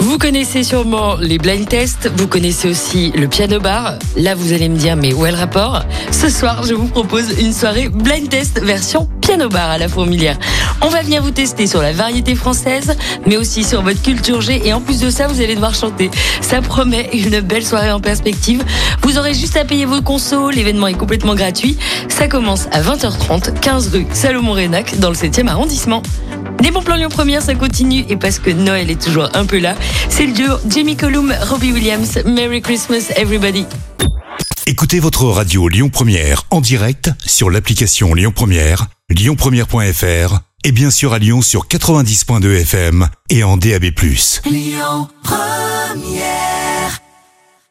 Vous connaissez sûrement les blind tests, vous connaissez aussi le piano bar. Là, vous allez me dire, mais où est le rapport? Ce soir, je vous propose une soirée blind test version piano bar à la fourmilière. On va venir vous tester sur la variété française, mais aussi sur votre culture G. Et en plus de ça, vous allez devoir chanter. Ça promet une belle soirée en perspective. Vous aurez juste à payer vos consos. L'événement est complètement gratuit. Ça commence à 20h30, 15 rue Salomon-Rénac, dans le 7e arrondissement. Des bons plans Lyon Première, ça continue. Et parce que Noël est toujours un peu là, c'est le duo Jamie Colum, Robbie Williams. Merry Christmas, everybody. Écoutez votre radio Lyon Première en direct sur l'application Lyon Première, lyonpremière.fr et bien sûr à Lyon sur 90.2 FM et en DAB+. Lyon Première